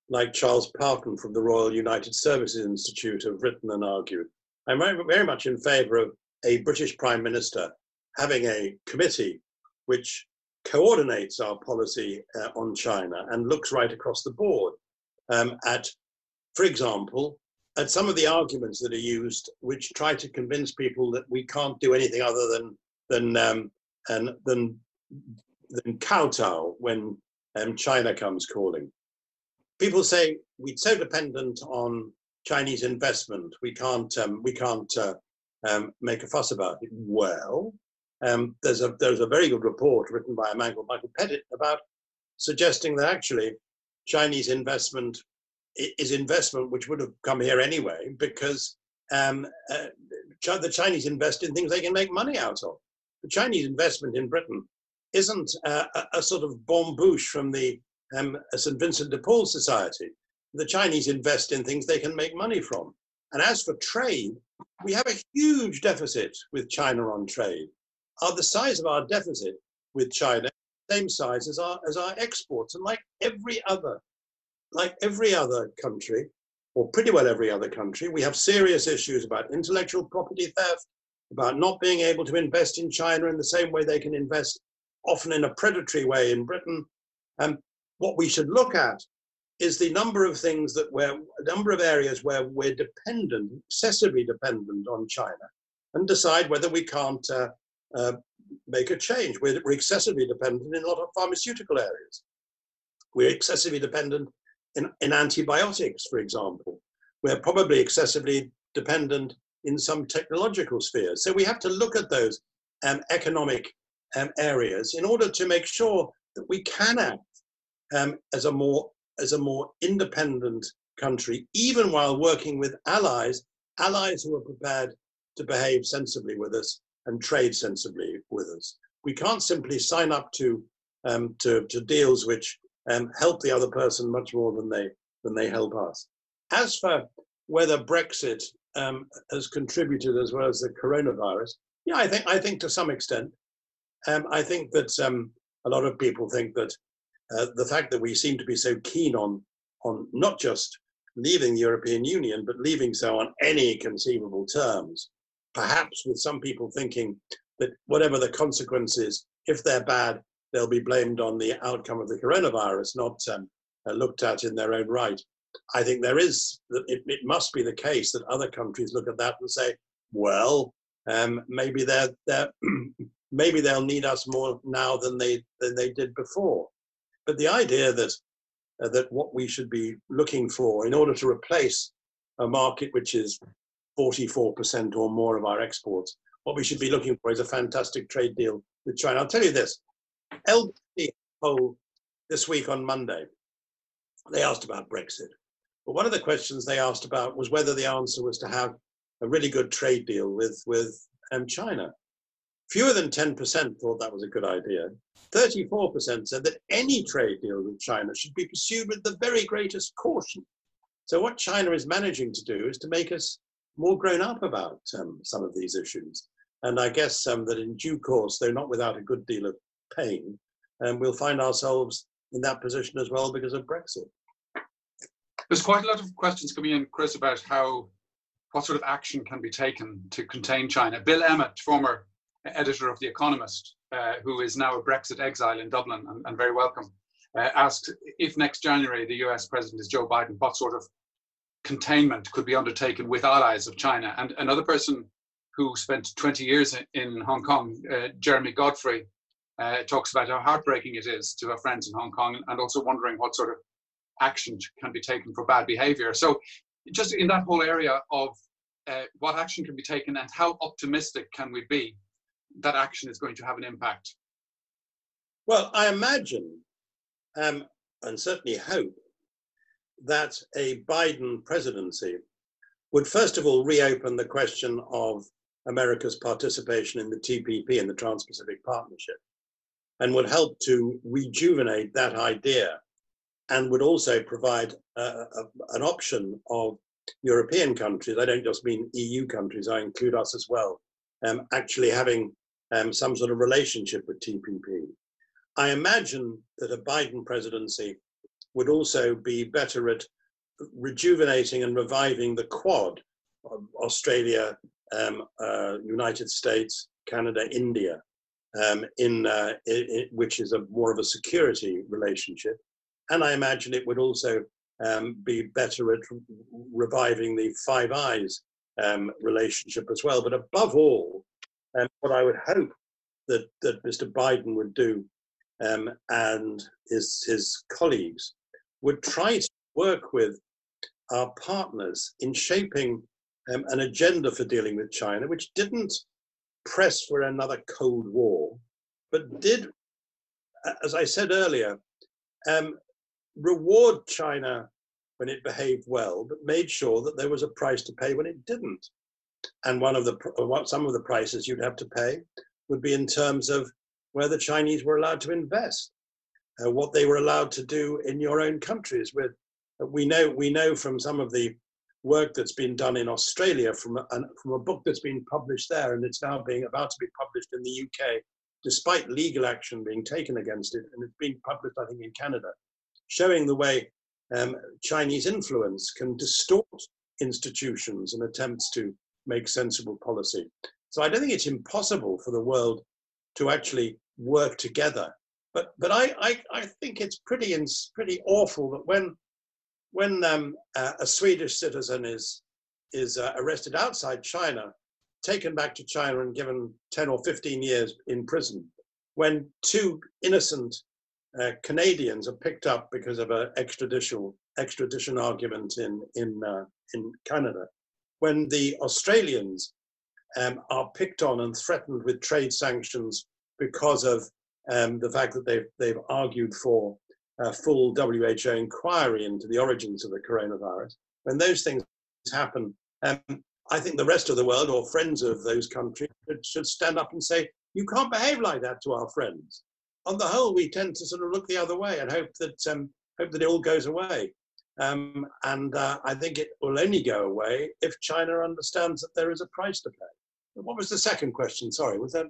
like Charles Parton from the Royal United Services Institute have written and argued. I'm very much in favour of a British Prime Minister having a committee which coordinates our policy uh, on China and looks right across the board um, at, for example, at some of the arguments that are used, which try to convince people that we can't do anything other than than um, and than than kowtow when um, China comes calling. People say we're so dependent on Chinese investment, we can't um, we can't uh, um, make a fuss about it. Well, um, there's a there's a very good report written by a man called Michael Pettit about suggesting that actually Chinese investment is investment which would have come here anyway because um, uh, the Chinese invest in things they can make money out of. The Chinese investment in Britain isn't uh, a, a, sort of bonne bouche from the um, St. Vincent de Paul Society. The Chinese invest in things they can make money from. And as for trade, we have a huge deficit with China on trade. Are the size of our deficit with China same size as our as our exports? And like every other like every other country, or pretty well every other country, we have serious issues about intellectual property theft, about not being able to invest in China in the same way they can invest, often in a predatory way in Britain. And what we should look at is the number of things that we're, a number of areas where we're dependent, excessively dependent on China, and decide whether we can't uh, uh, make a change. We're, we're excessively dependent in a lot of pharmaceutical areas. We're excessively dependent in, in antibiotics, for example. We're probably excessively dependent in some technological spheres. So we have to look at those um, economic um, areas in order to make sure that we can act um, as a more as a more independent country, even while working with allies, allies who are prepared to behave sensibly with us and trade sensibly with us. We can't simply sign up to um, to, to deals which um, help the other person much more than they than they help us. As for whether Brexit um, has contributed as well as the coronavirus, yeah, I think I think to some extent. Um, I think that um, a lot of people think that uh, the fact that we seem to be so keen on on not just leaving the European Union, but leaving so on any conceivable terms, perhaps with some people thinking that whatever the consequences, if they're bad, they'll be blamed on the outcome of the coronavirus, not um, uh, looked at in their own right. I think there is, it, it must be the case that other countries look at that and say, well, um, maybe they're, they're (clears throat) maybe they'll need us more now than they than they did before. But the idea that uh, that what we should be looking for in order to replace a market which is 44% or more of our exports, what we should be looking for is a fantastic trade deal with China. I'll tell you this: LBC poll this week on Monday, they asked about Brexit. But one of the questions they asked about was whether the answer was to have a really good trade deal with, with um, China. Fewer than 10% thought that was a good idea. 34% said that any trade deal with China should be pursued with the very greatest caution. So, what China is managing to do is to make us more grown up about um, some of these issues. And I guess um, that in due course, though not without a good deal of pain, um, we'll find ourselves in that position as well because of Brexit. There's quite a lot of questions coming in, Chris, about how what sort of action can be taken to contain China. Bill Emmott, former editor of The Economist, uh, who is now a Brexit exile in Dublin and, and very welcome, uh, asked if next January the US president is Joe Biden, what sort of containment could be undertaken with allies of China. And another person who spent 20 years in, Hong Kong, uh, Jeremy Godfrey, uh, talks about how heartbreaking it is to have friends in Hong Kong and also wondering what sort of action can be taken for bad behavior. So, just in that whole area of uh, what action can be taken and how optimistic can we be that action is going to have an impact? Well, I imagine um, and certainly hope that a Biden presidency would first of all reopen the question of America's participation in the TPP and the Trans Pacific Partnership and would help to rejuvenate that idea and would also provide uh, a, an option of European countries, I don't just mean EU countries, I include us as well, um, actually having um, some sort of relationship with TPP. I imagine that a Biden presidency would also be better at rejuvenating and reviving the Quad Australia, um, uh, United States, Canada, India, um, in, uh, which is a more of a security relationship. And I imagine it would also um, be better at reviving the Five Eyes um, relationship as well. But above all, um, what I would hope that, that Mr. Biden would do um, and his, his colleagues would try to work with our partners in shaping um, an agenda for dealing with China, which didn't press for another Cold War, but did, as I said earlier, um, reward China when it behaved well, but made sure that there was a price to pay when it didn't. And one of the some of the prices you'd have to pay would be in terms of where the Chinese were allowed to invest, uh, what they were allowed to do in your own countries. With uh, we know we know from some of the work that's been done in Australia from a, from a book that's been published there, and it's now being about to be published in the UK, despite legal action being taken against it, and it's been published, I think, in Canada, showing the way um, Chinese influence can distort institutions and attempts to make sensible policy. So I don't think it's impossible for the world to actually work together. But but I I, I think it's pretty pretty awful that when when um, uh, a Swedish citizen is is uh, arrested outside China, taken back to China and given 10 or 15 years in prison, when two innocent uh, Canadians are picked up because of an extradition extradition argument in in uh, in Canada, when the Australians um, are picked on and threatened with trade sanctions because of um, the fact that they've they've argued for a full WHO inquiry into the origins of the coronavirus. When those things happen, um, I think the rest of the world or friends of those countries should, stand up and say, "You can't behave like that to our friends." on the whole, we tend to sort of look the other way and hope that um, hope that it all goes away. Um, and uh, I think it will only go away if China understands that there is a price to pay. What was the second question? Sorry, was that?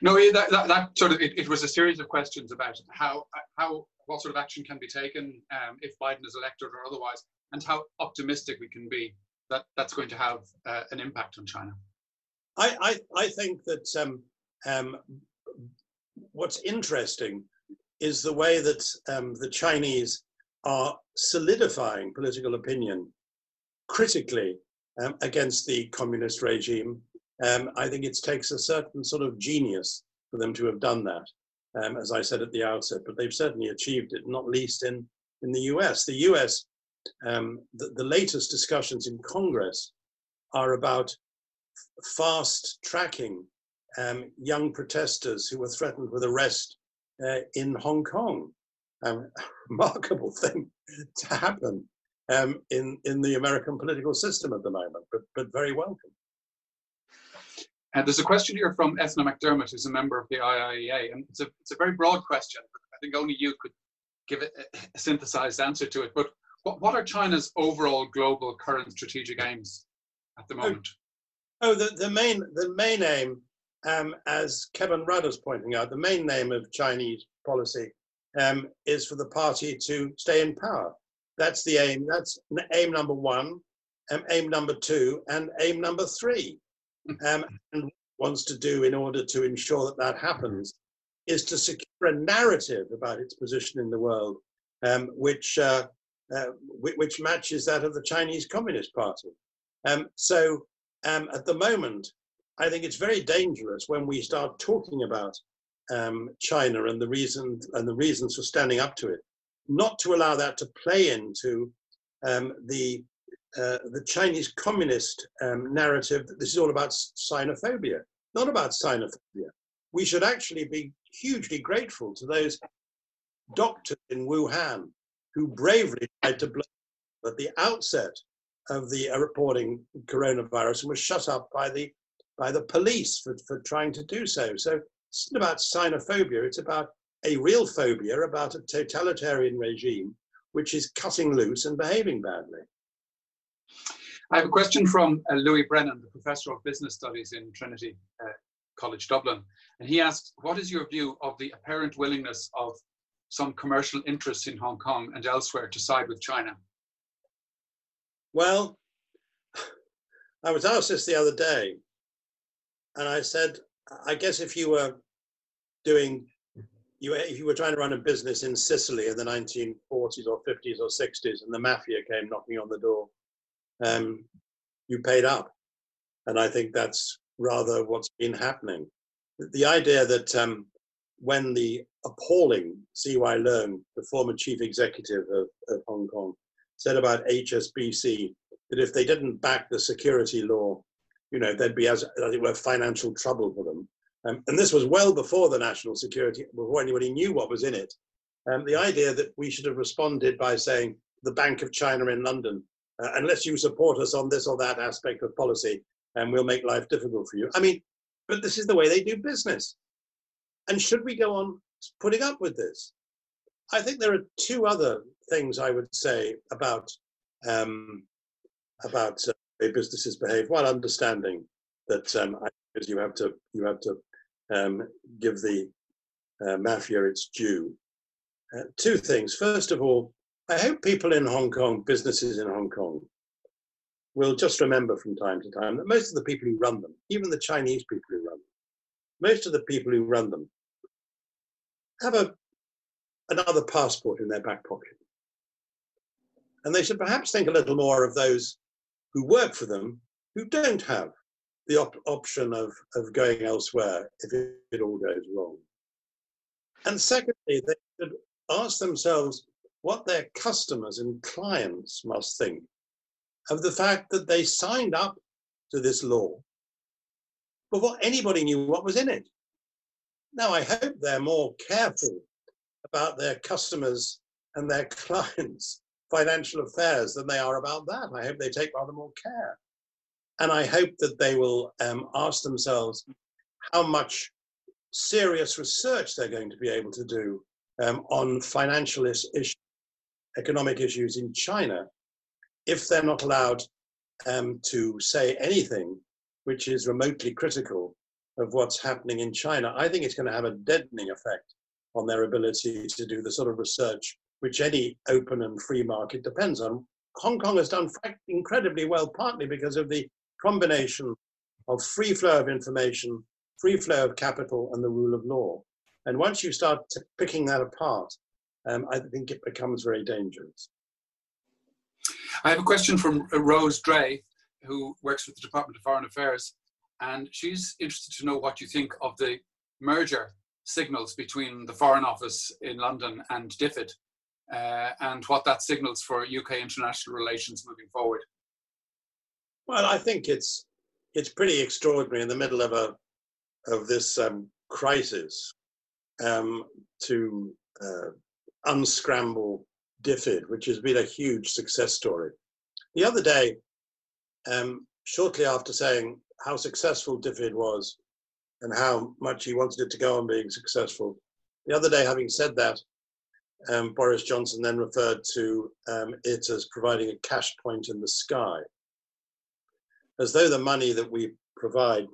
No, that, that, that sort of it, it, was a series of questions about how how what sort of action can be taken um, if Biden is elected or otherwise, and how optimistic we can be that that's going to have uh, an impact on China. I I, I think that um, um, what's interesting is the way that um, the Chinese are solidifying political opinion critically um, against the communist regime. Um, I think it takes a certain sort of genius for them to have done that, um, as I said at the outset, but they've certainly achieved it, not least in, in the US. The US, um, the, the latest discussions in Congress are about fast tracking um, young protesters who were threatened with arrest uh, in Hong Kong. Um, (laughs) remarkable thing to happen um, in in the American political system at the moment, but but very welcome. And there's a question here from Ethna McDermott, who's a member of the IIEA, and it's a, it's a very broad question. I think only you could give a, a synthesized answer to it. But what, what are China's overall global current strategic aims at the moment? Oh, oh the, the main the main aim, um, as Kevin Rudd is pointing out, the main aim of Chinese policy um, is for the party to stay in power. That's the aim. That's aim number one, um, aim number two, and aim number three. Um, and wants to do in order to ensure that that happens is to secure a narrative about its position in the world, um, which uh, uh, which matches that of the Chinese Communist Party. Um, so um, at the moment, I think it's very dangerous when we start talking about um, China and the reason and the reasons for standing up to it, not to allow that to play into um, the uh, the Chinese communist um, narrative that this is all about Sinophobia, not about Sinophobia. We should actually be hugely grateful to those doctors in Wuhan who bravely tried to blow at the outset of the uh, reporting coronavirus and was shut up by the by the police for, for trying to do so. So it's not about sinophobia, it's about a real phobia about a totalitarian regime which is cutting loose and behaving badly. I have a question from uh, Louis Brennan, the professor of business studies in Trinity uh, College Dublin. And he asks, What is your view of the apparent willingness of some commercial interests in Hong Kong and elsewhere to side with China? Well, I was asked this the other day, and I said, I guess if you were doing, you if you were trying to run a business in Sicily in the 1940s or 50s or 60s, and the mafia came knocking on the door, you paid up, and I think that's rather what's been happening. The idea that um, when the appalling CY Leung, the former chief executive of, of Hong Kong, said about HSBC that if they didn't back the security law, you know, there'd be, as, as it were, financial trouble for them. Um, and this was well before the national security, before anybody knew what was in it. Um, the idea that we should have responded by saying, the Bank of China in London, uh, unless you support us on this or that aspect of policy, and we'll make life difficult for you. I mean, but this is the way they do business. And should we go on putting up with this? I think there are two other things I would say about um, about uh, way businesses behave. One, understanding that um, you have to you have to um, give the uh, mafia its due. Uh, two things. First of all, I hope people in Hong Kong, businesses in Hong Kong, will just remember from time to time that most of the people who run them, even the Chinese people who run them, most of the people who run them have a, another passport in their back pocket. And they should perhaps think a little more of those who work for them who don't have the op- option of, of going elsewhere if it, it all goes wrong. And secondly, they should ask themselves what their customers and clients must think of the fact that they signed up to this law before anybody knew what was in it. Now, I hope they're more careful about their customers and their (laughs) clients' financial affairs than they are about that. I hope they take rather more care. And I hope that they will um, ask themselves how much serious research they're going to be able to do um, on financial issues, economic issues in China if they're not allowed um, to say anything which is remotely critical of what's happening in China, I think it's going to have a deadening effect on their ability to do the sort of research which any open and free market depends on. Hong Kong has done incredibly well, partly because of the combination of free flow of information, free flow of capital, and the rule of law. And once you start picking that apart, um, I think it becomes very dangerous. I have a question from Rose Dray, who works with the Department of Foreign Affairs, and she's interested to know what you think of the merger signals between the Foreign Office in London and DFID, uh, and what that signals for UK international relations moving forward. Well, I think it's it's pretty extraordinary in the middle of a of this um, crisis um, to uh, unscramble DFID, which has been a huge success story. The other day, um, shortly after saying how successful DFID was and how much he wanted it to go on being successful. The other day, having said that, um, Boris Johnson then referred to um, it as providing a cash point in the sky, as though the money that we provide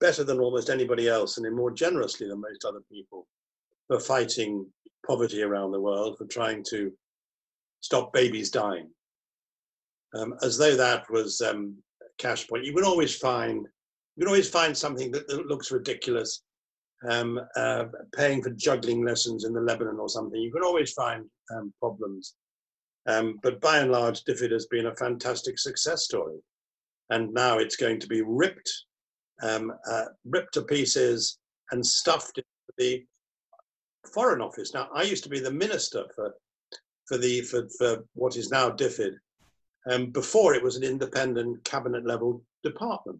better than almost anybody else and more generously than most other people for fighting poverty around the world, for trying to stop babies dying. Um, as though that was um, cash point. You can always find you can always find something that, that looks ridiculous. Um, uh, paying for juggling lessons in the Lebanon or something, you can always find um, problems. Um, but by and large, DFID has been a fantastic success story, and now it's going to be ripped, um, uh, ripped to pieces and stuffed into the Foreign Office. Now, I used to be the minister for for the for, for what is now DFID, um, before it was an independent cabinet level department.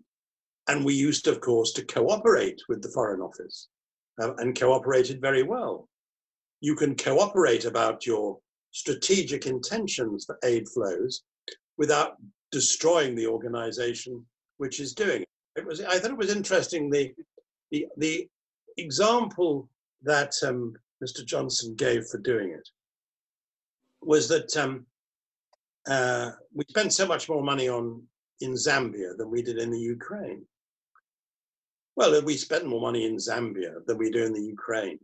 And we used, of course, to cooperate with the Foreign Office uh, and cooperated very well. You can cooperate about your strategic intentions for aid flows without destroying the organization which is doing it. it was, I thought it was interesting the, the, the example that um, Mr. Johnson gave for doing it was that um, uh, we spent so much more money on in Zambia than we did in the Ukraine. Well, we spent more money in Zambia than we do in the Ukraine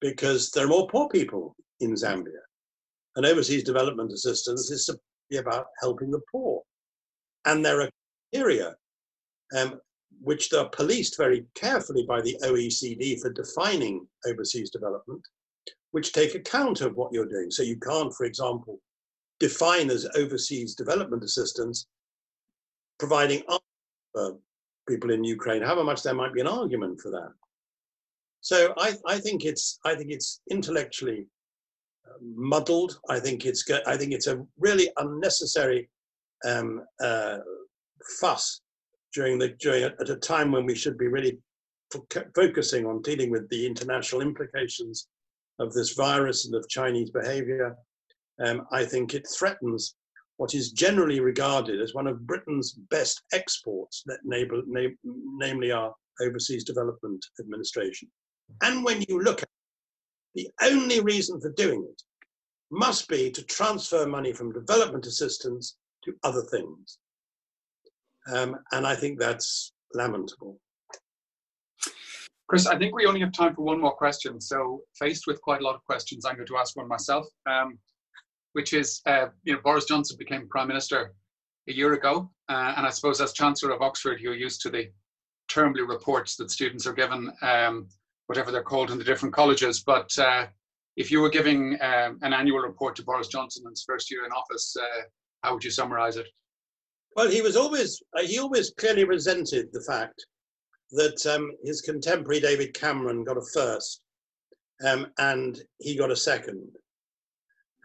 because there are more poor people in Zambia. And overseas development assistance is about helping the poor. And there are criteria um, which are policed very carefully by the OECD for defining overseas development, which take account of what you're doing. So you can't, for example, define as overseas development assistance, providing for people in Ukraine, however much there might be an argument for that. So I, I think it's I think it's intellectually uh, muddled. I think it's I think it's a really unnecessary um, uh, fuss during the during at a time when we should be really focusing on dealing with the international implications of this virus and of Chinese behavior um, I think it threatens what is generally regarded as one of Britain's best exports, namely our Overseas Development Administration. And when you look at it, the only reason for doing it must be to transfer money from development assistance to other things. Um, and I think that's lamentable. Chris, I think we only have time for one more question. So, faced with quite a lot of questions, I'm going to ask one myself. Um, which is, uh, you know, Boris Johnson became prime minister a year ago, uh, and I suppose as Chancellor of Oxford, you're used to the termly reports that students are given, um, whatever they're called in the different colleges. But uh, if you were giving um, an annual report to Boris Johnson in his first year in office, uh, how would you summarise it? Well, he was always uh, he always clearly resented the fact that um, his contemporary David Cameron got a first um, and he got a second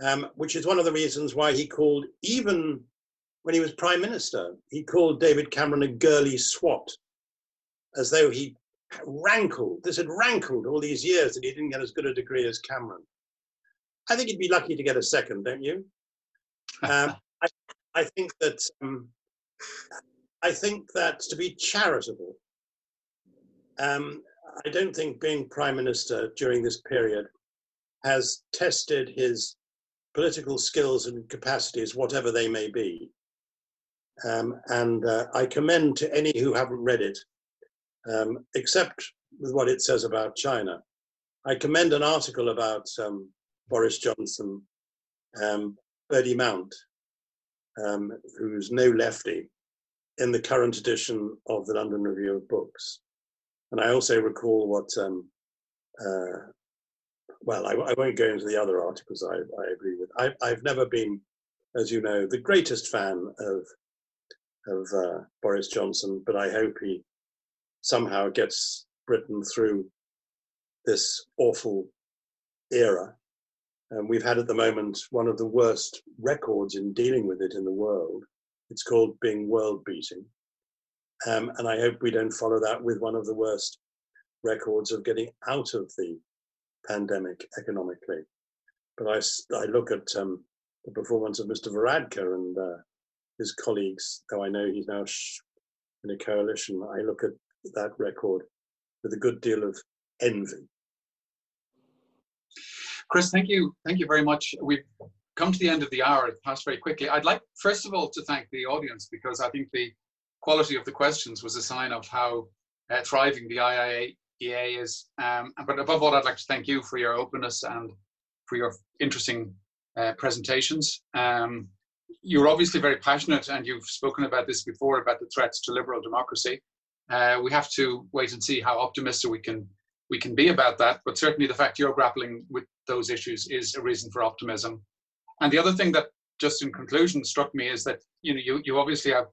um, which is one of the reasons why he called, even when he was prime minister, he called David Cameron a girly swat, as though he rankled, this had rankled all these years that he didn't get as good a degree as Cameron. I think he'd be lucky to get a second, don't you? (laughs) Um, I, I, think that um, I think that to be charitable, um, I don't think being prime minister during this period has tested his political skills and capacities, whatever they may be. Um, and uh, I commend to any who haven't read it, um, except with what it says about China. I commend an article about um, Boris Johnson, um, Ferdy Mount, um, who's no lefty, in the current edition of the London Review of Books. And I also recall what um, uh, well, I, I, won't go into the other articles I, I agree with. I, have never been, as you know, the greatest fan of of uh, Boris Johnson, but I hope he somehow gets Britain through this awful era. And we've had at the moment one of the worst records in dealing with it in the world. It's called being world beating. Um, and I hope we don't follow that with one of the worst records of getting out of the pandemic economically. But I, I look at um, the performance of Mr. Varadkar and uh, his colleagues, though I know he's now in a coalition, I look at that record with a good deal of envy. Chris, thank you. Thank you very much. We've come to the end of the hour. It passed very quickly. I'd like, first of all, to thank the audience because I think the quality of the questions was a sign of how uh, thriving the IIEA is. Um, but above all, I'd like to thank you for your openness and for your interesting uh, presentations. Um, you're obviously very passionate, and you've spoken about this before about the threats to liberal democracy. Uh, we have to wait and see how optimistic we can we can be about that. But certainly, the fact you're grappling with those issues is a reason for optimism. And the other thing that, just in conclusion, struck me is that you know you, you obviously have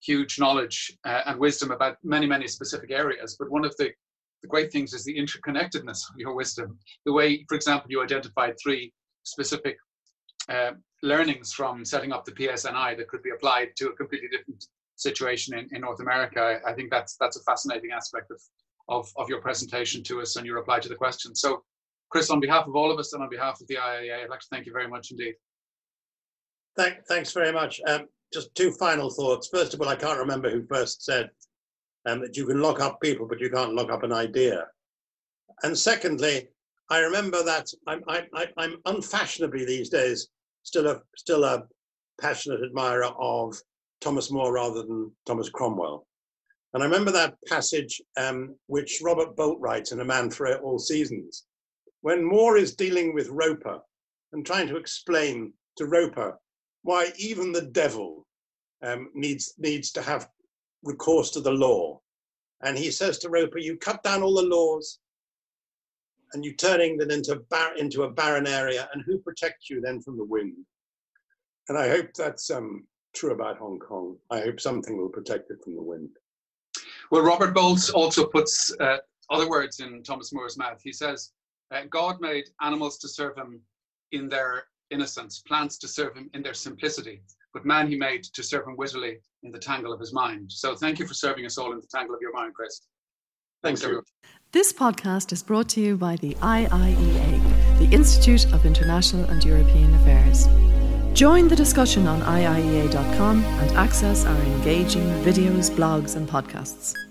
huge knowledge uh, and wisdom about many many specific areas. But one of the the great things is the interconnectedness of your wisdom. The way, for example, you identified three specific uh, learnings from setting up the PSNI that could be applied to a completely different situation in, in North America. I think that's that's a fascinating aspect of, of, of your presentation to us and your reply to the question. So, Chris, on behalf of all of us and on behalf of the IIEA, I'd like to thank you very much indeed. Thank, thanks very much. Um, just two final thoughts. First of all, I can't remember who first said um, that you can lock up people, but you can't lock up an idea. And secondly, I remember that I'm, I, am unfashionably these days still a still a passionate admirer of Thomas More rather than Thomas Cromwell. And I remember that passage um, which Robert Bolt writes in A Man for All Seasons, when More is dealing with Roper and trying to explain to Roper why even the devil um, needs needs to have recourse to the law. And he says to Roper, "You cut down all the laws, and you turn England into, bar- into a barren area, and who protects you then from the wind? And I hope that's um, true about Hong Kong. I hope something will protect it from the wind. Well, Robert Bolts also puts uh, other words in Thomas More's mouth. He says, uh, God made animals to serve him in their innocence, plants to serve him in their simplicity, but man he made to serve him wittily in the tangle of his mind. So thank you for serving us all in the tangle of your mind, Chris. Thanks, Thank everyone. This podcast is brought to you by the IIEA, the Institute of International and European Affairs. Join the discussion on IIEA.com and access our engaging videos, blogs, and podcasts.